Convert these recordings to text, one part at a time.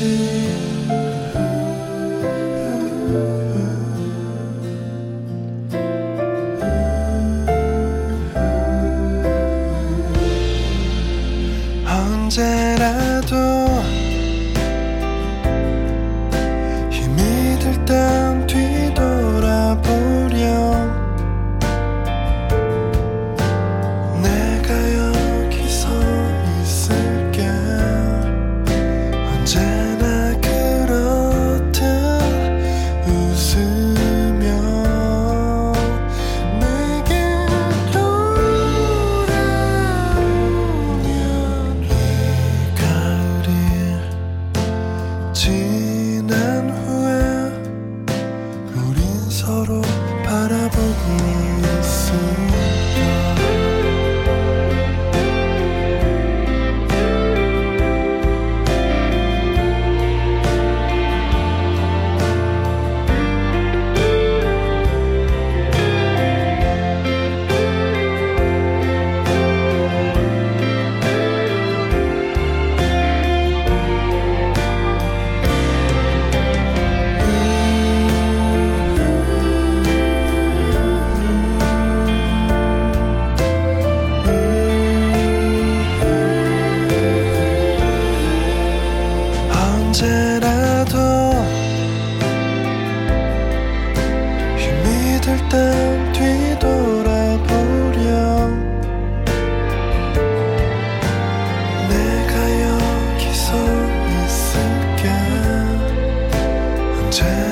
있 time.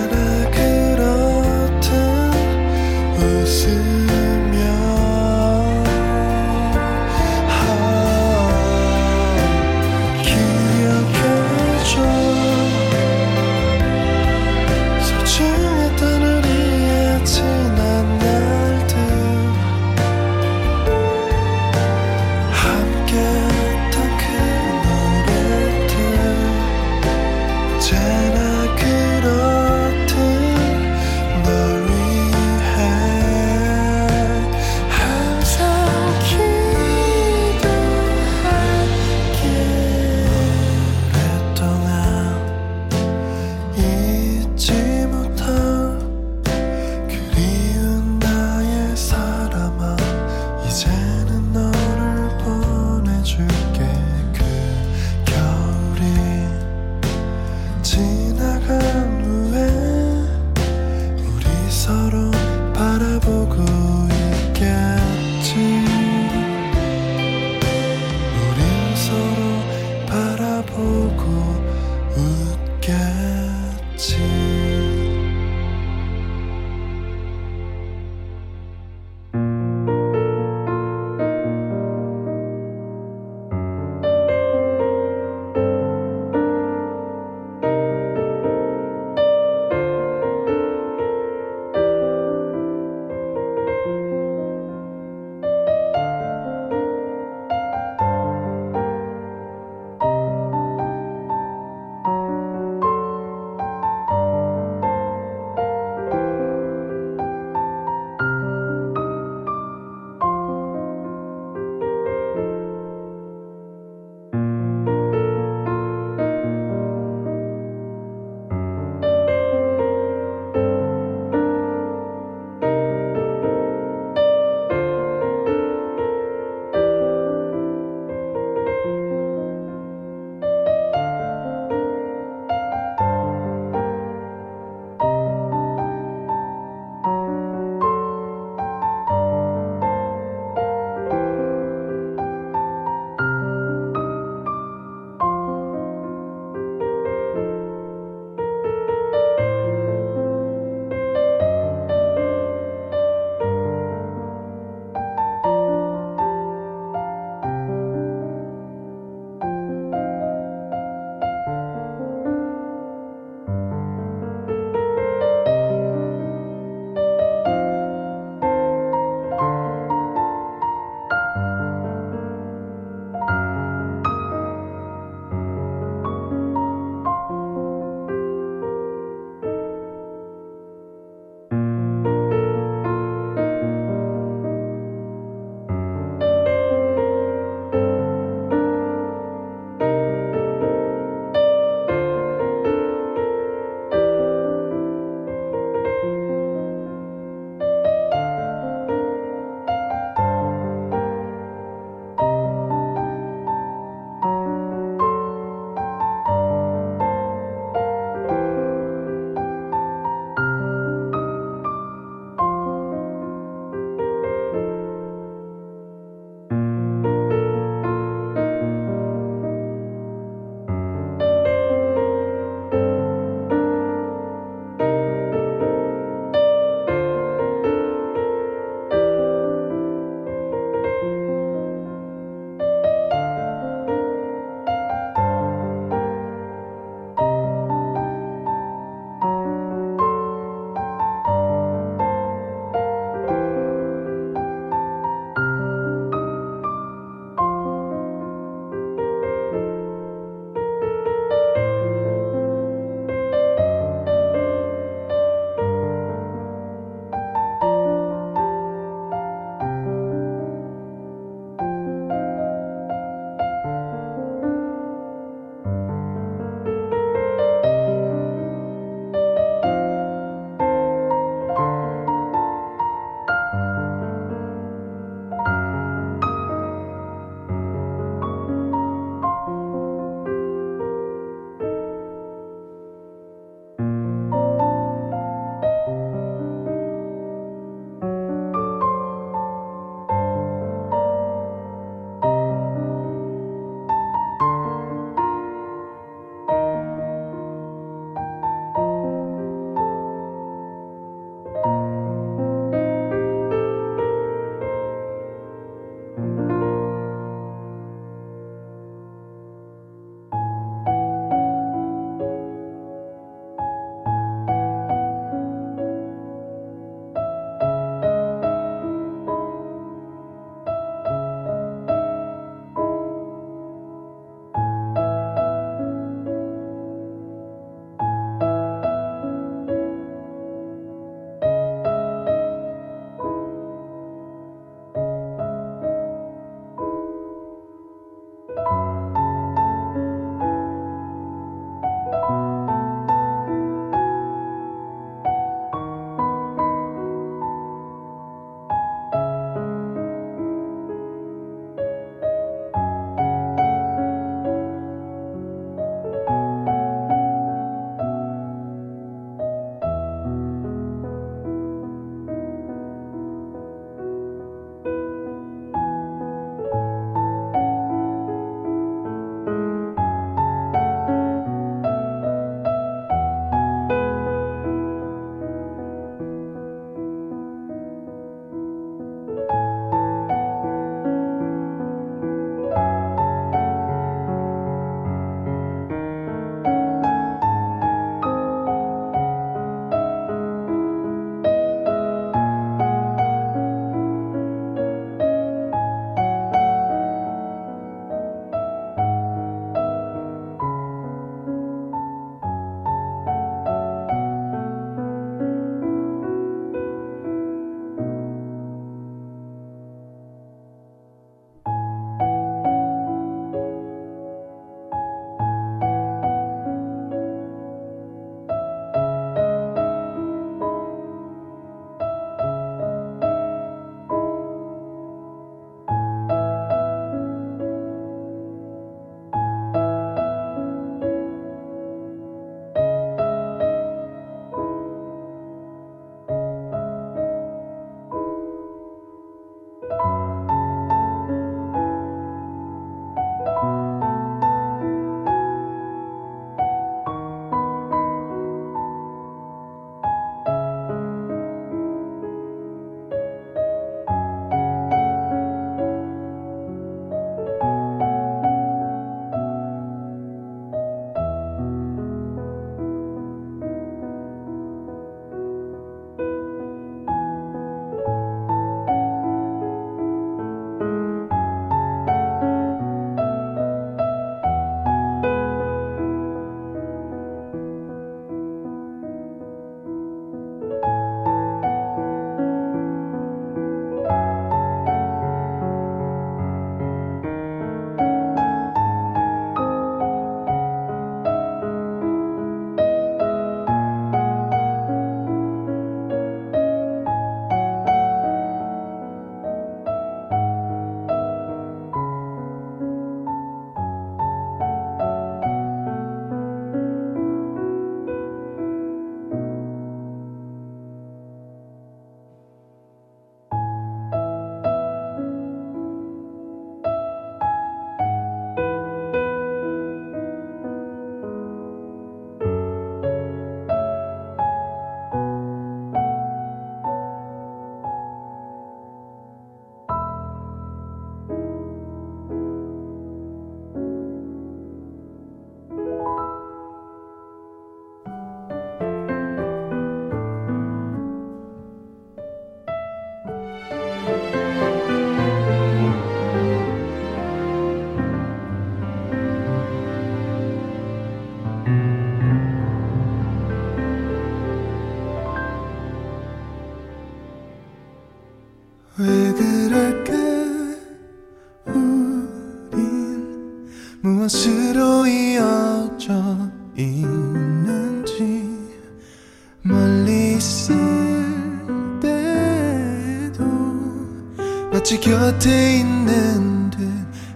곁에 있는 듯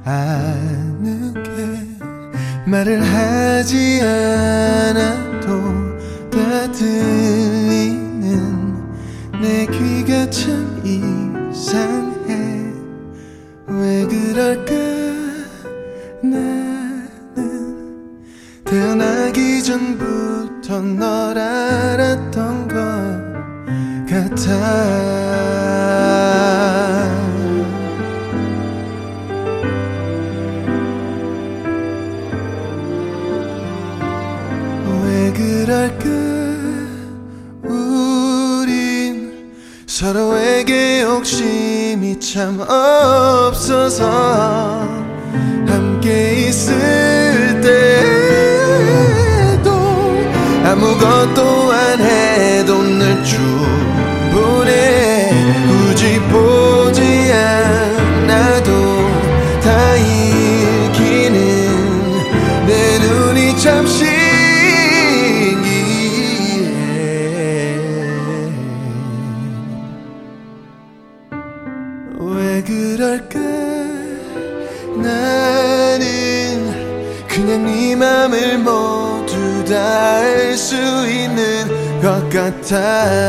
아는 게 말을 하지 않아. 잠시 왜 그럴까? 나는 그냥 네 맘을 모두 다 알 수 있는 것 같아.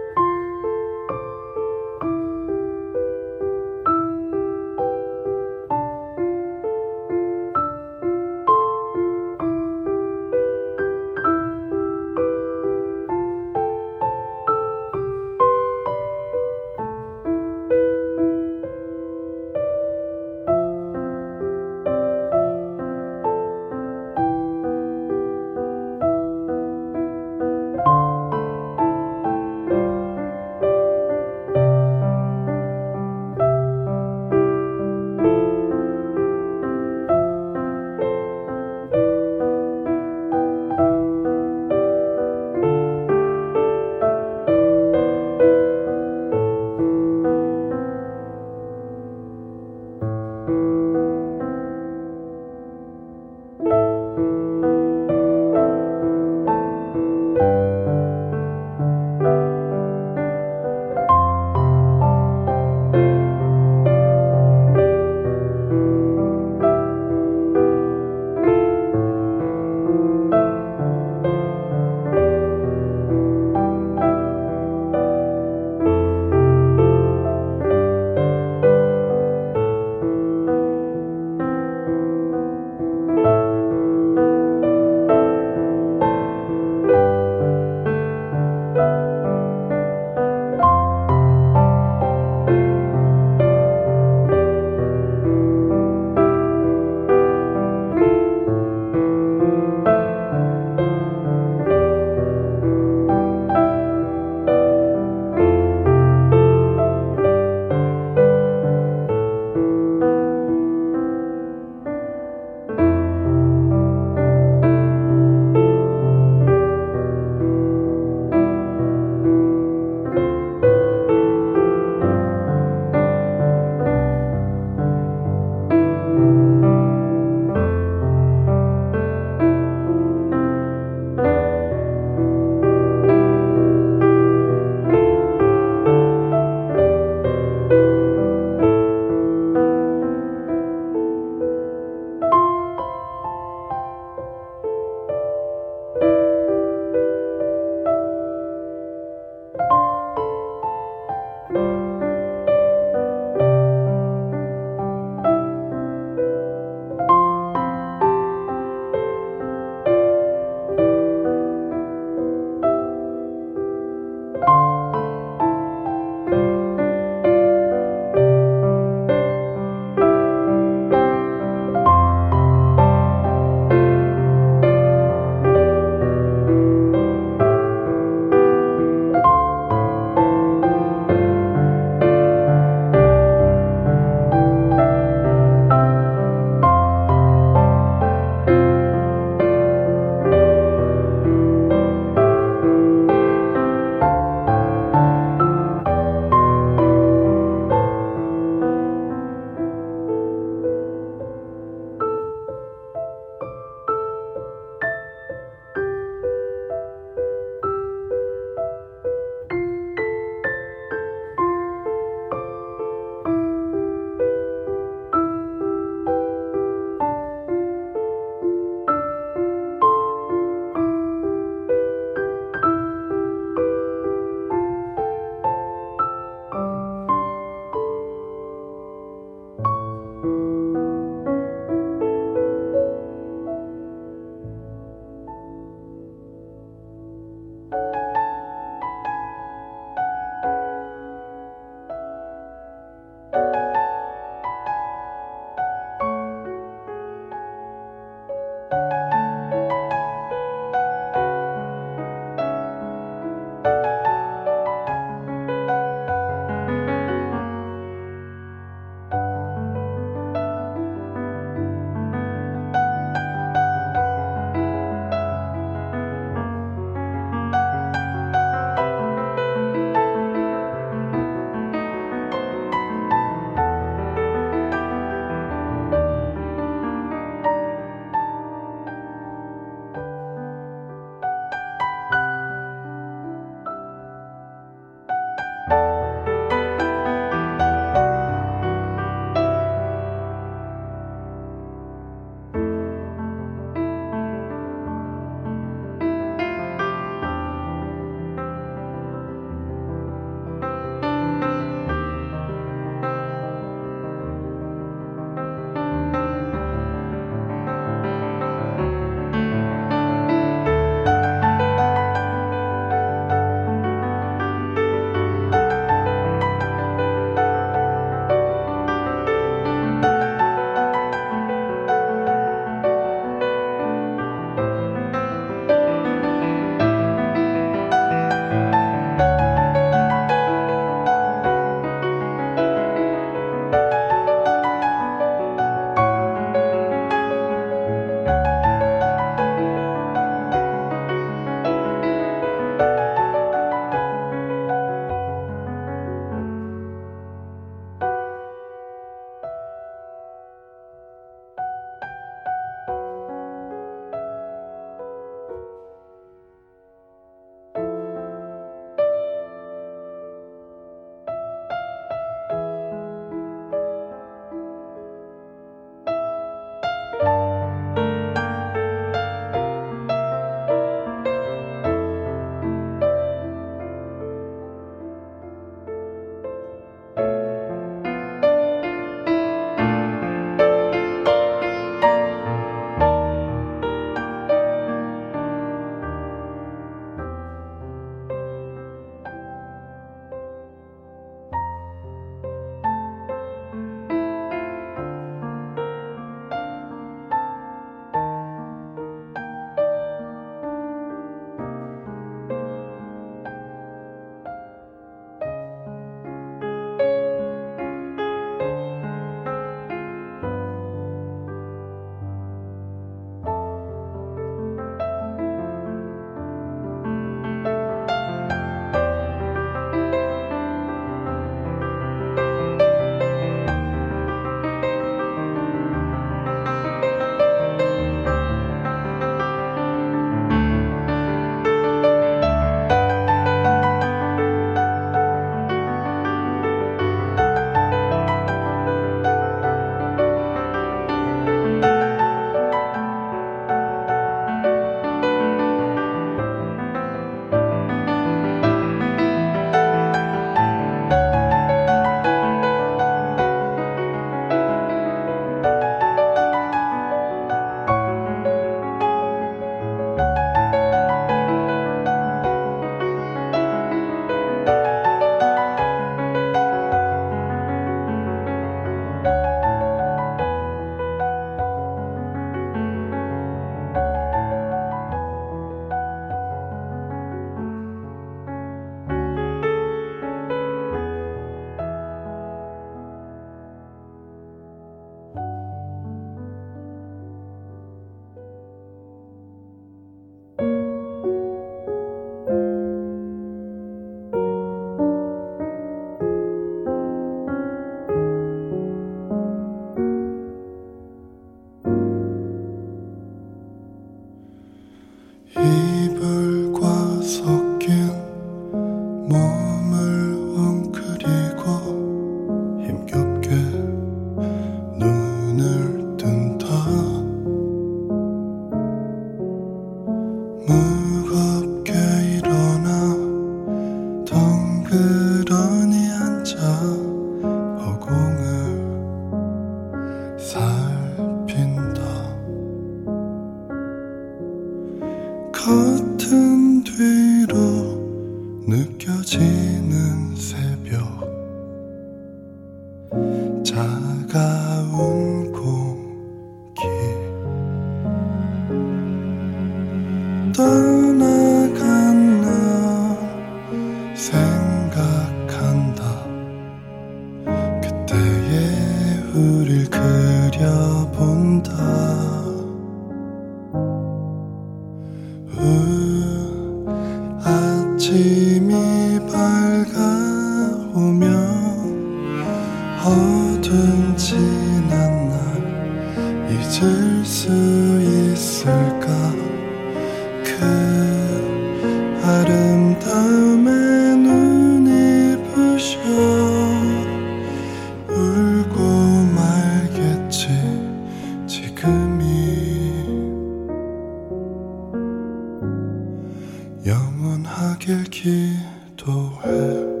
영원하길 기도해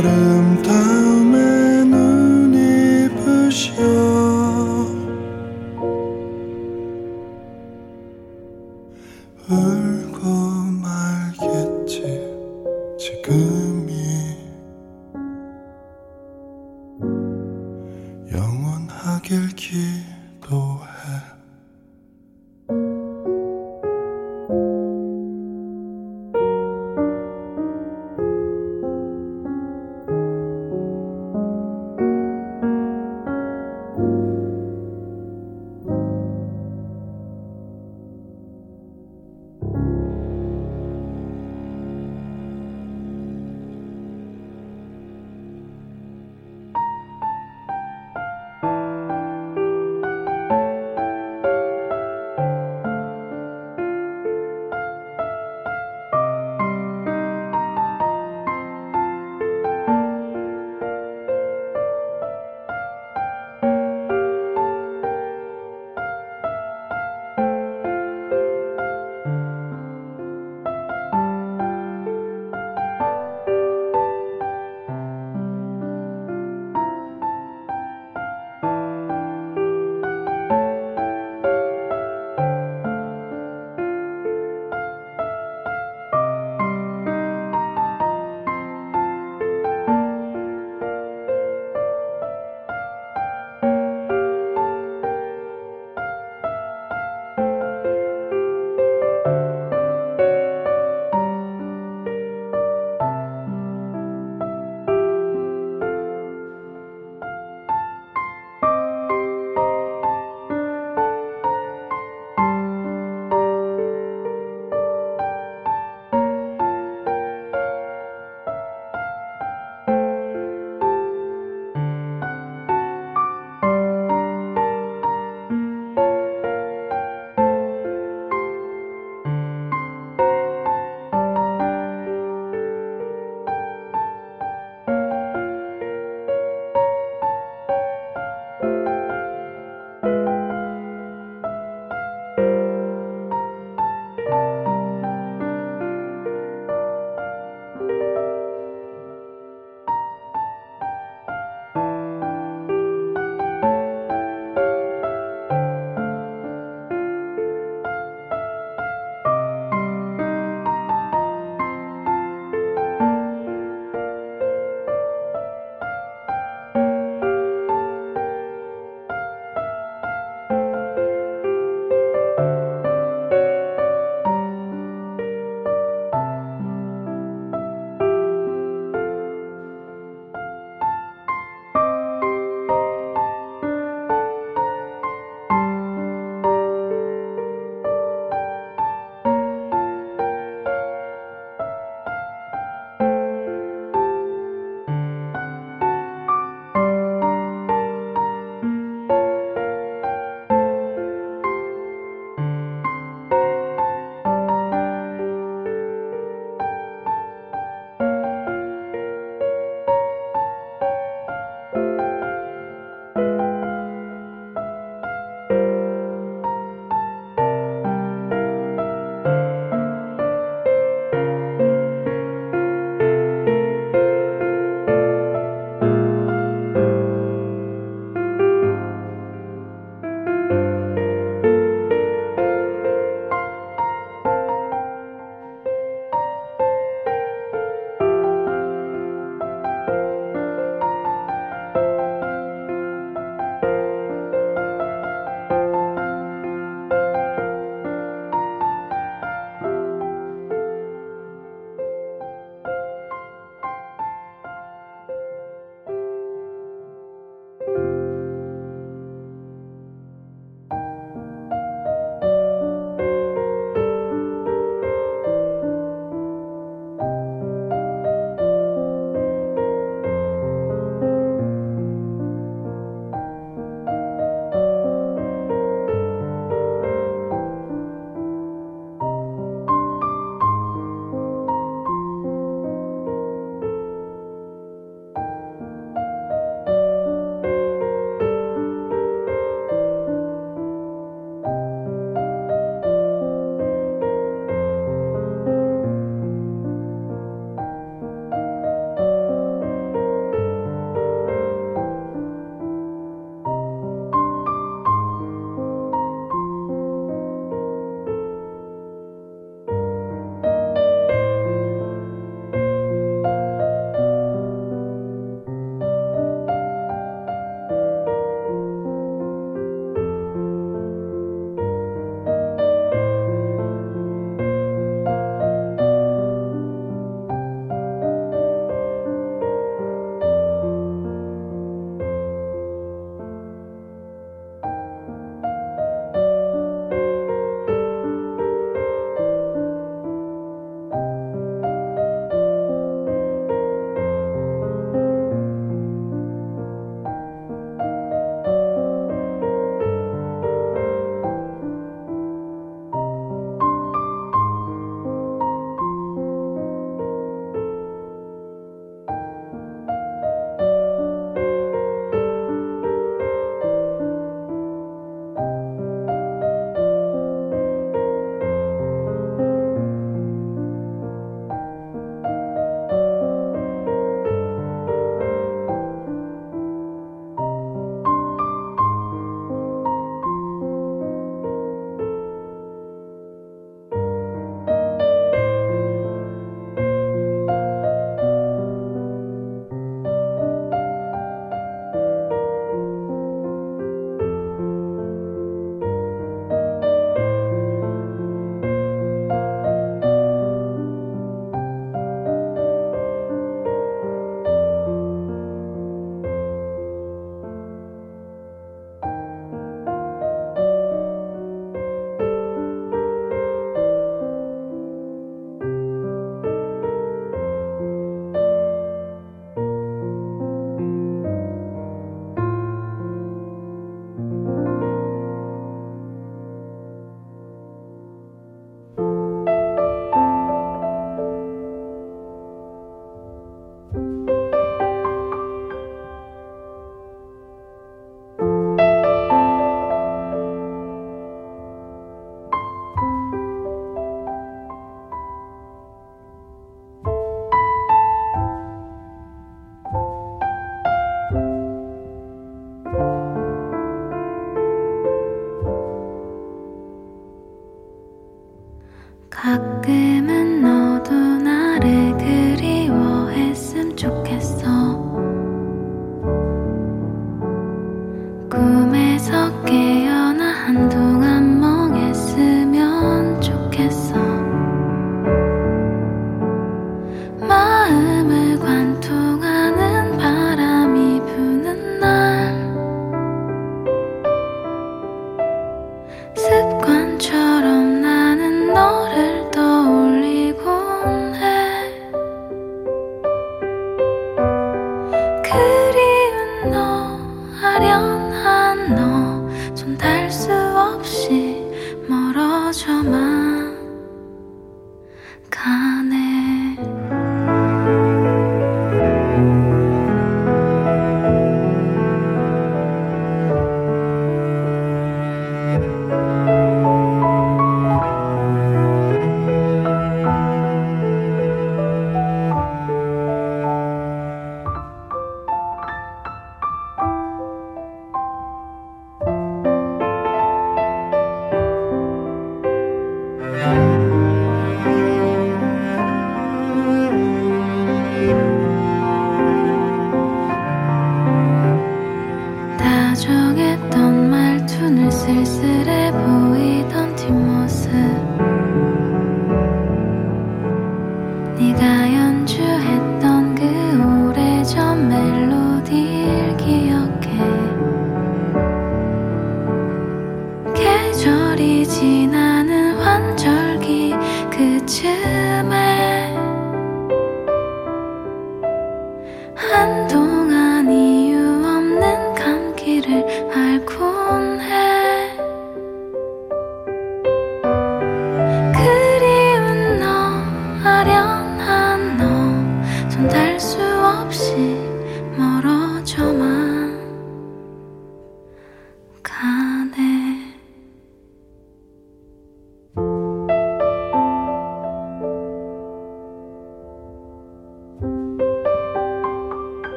발음 다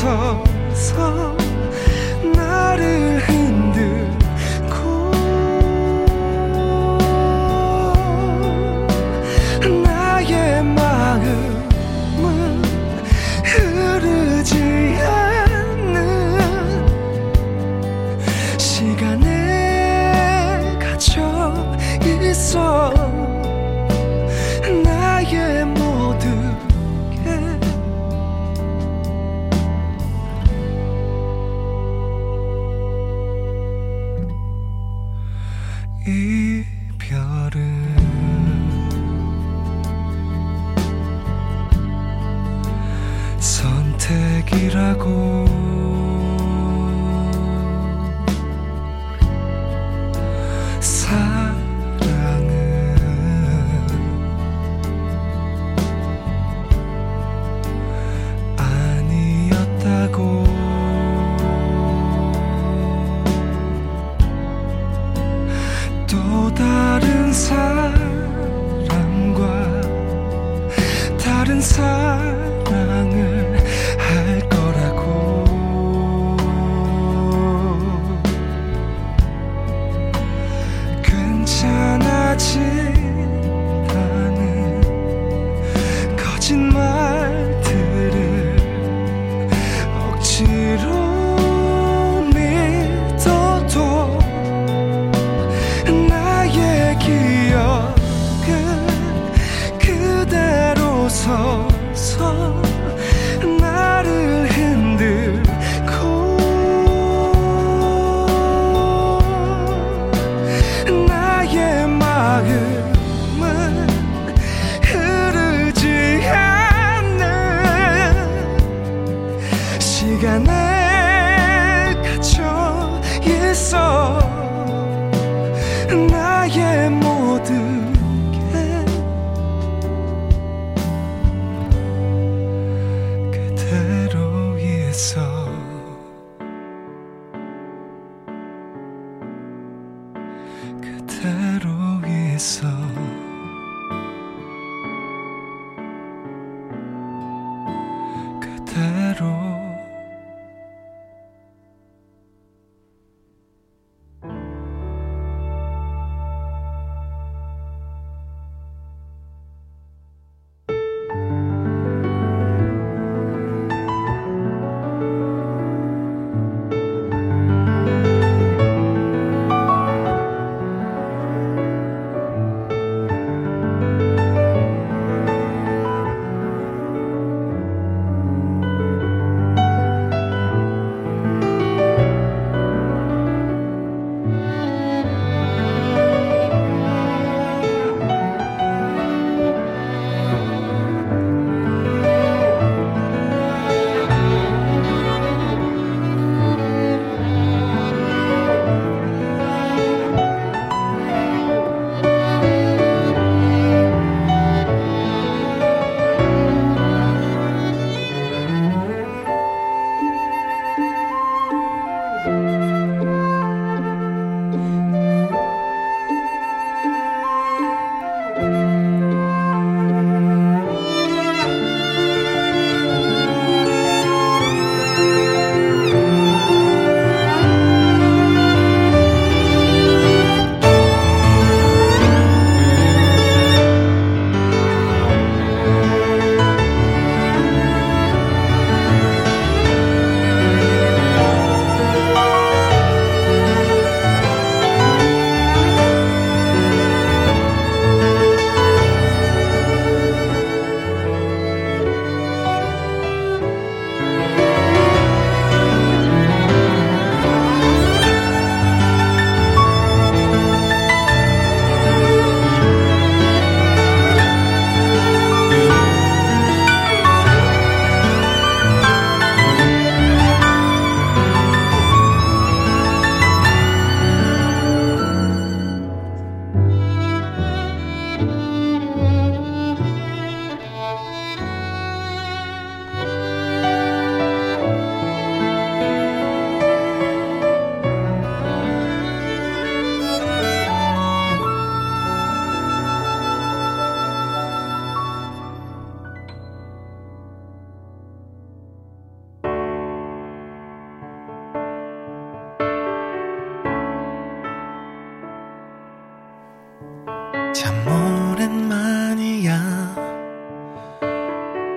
서서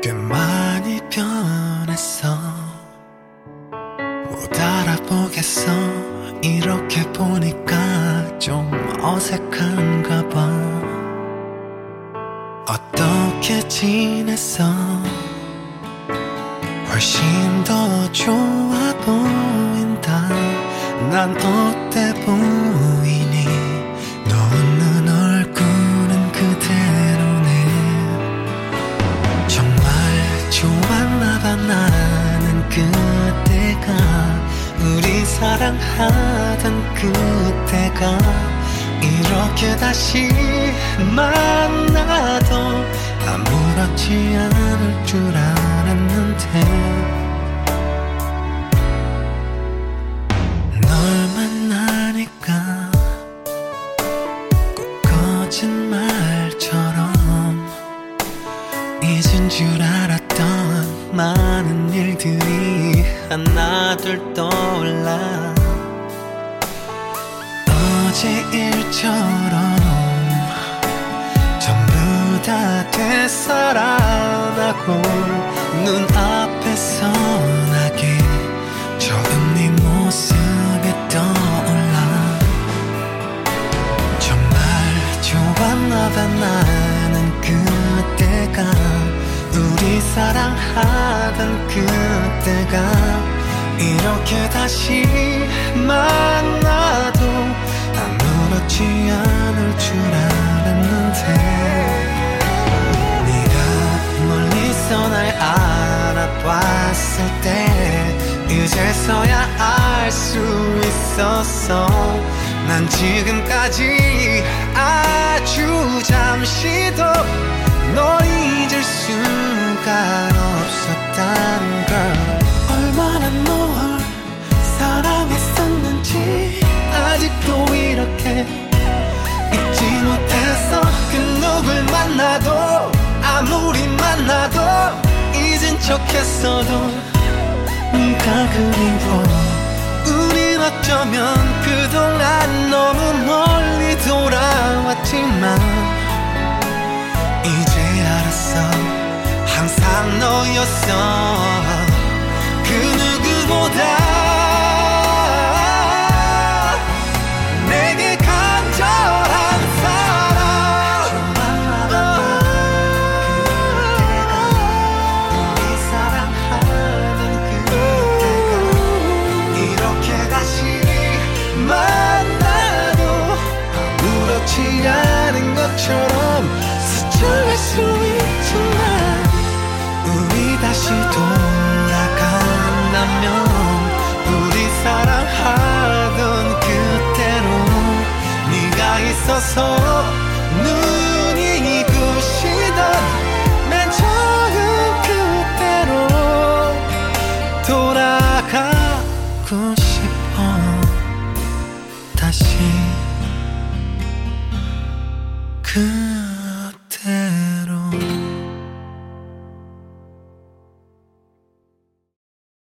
꽤 많이 변했어. 못 알아보겠어. 이렇게 보니까 좀 어색한가 봐. 어떻게 지냈어? 훨씬 더 좋아 보인다. 난 어때 보여 사랑하던 그때가 이렇게 다시 만나도 아무렇지 않을 줄 알았는데 봤을 때 이제서야 알 수 있었어 난 지금까지 아주 잠시도 널 잊을 수가 없었단 걸. 얼마나 널 사랑했었는지 아직도 이렇게 잊지 못해서 그 누굴 만나도 아무리 만나도 척했어도 네가 그리워 우린 어쩌면 그동안 너무 멀리 돌아왔지만 이제 알았어. 항상 너였어. 그 누구보다 수 있지만 우리 다시 돌아간다면 우리 사랑하던 그때로 네가 있어서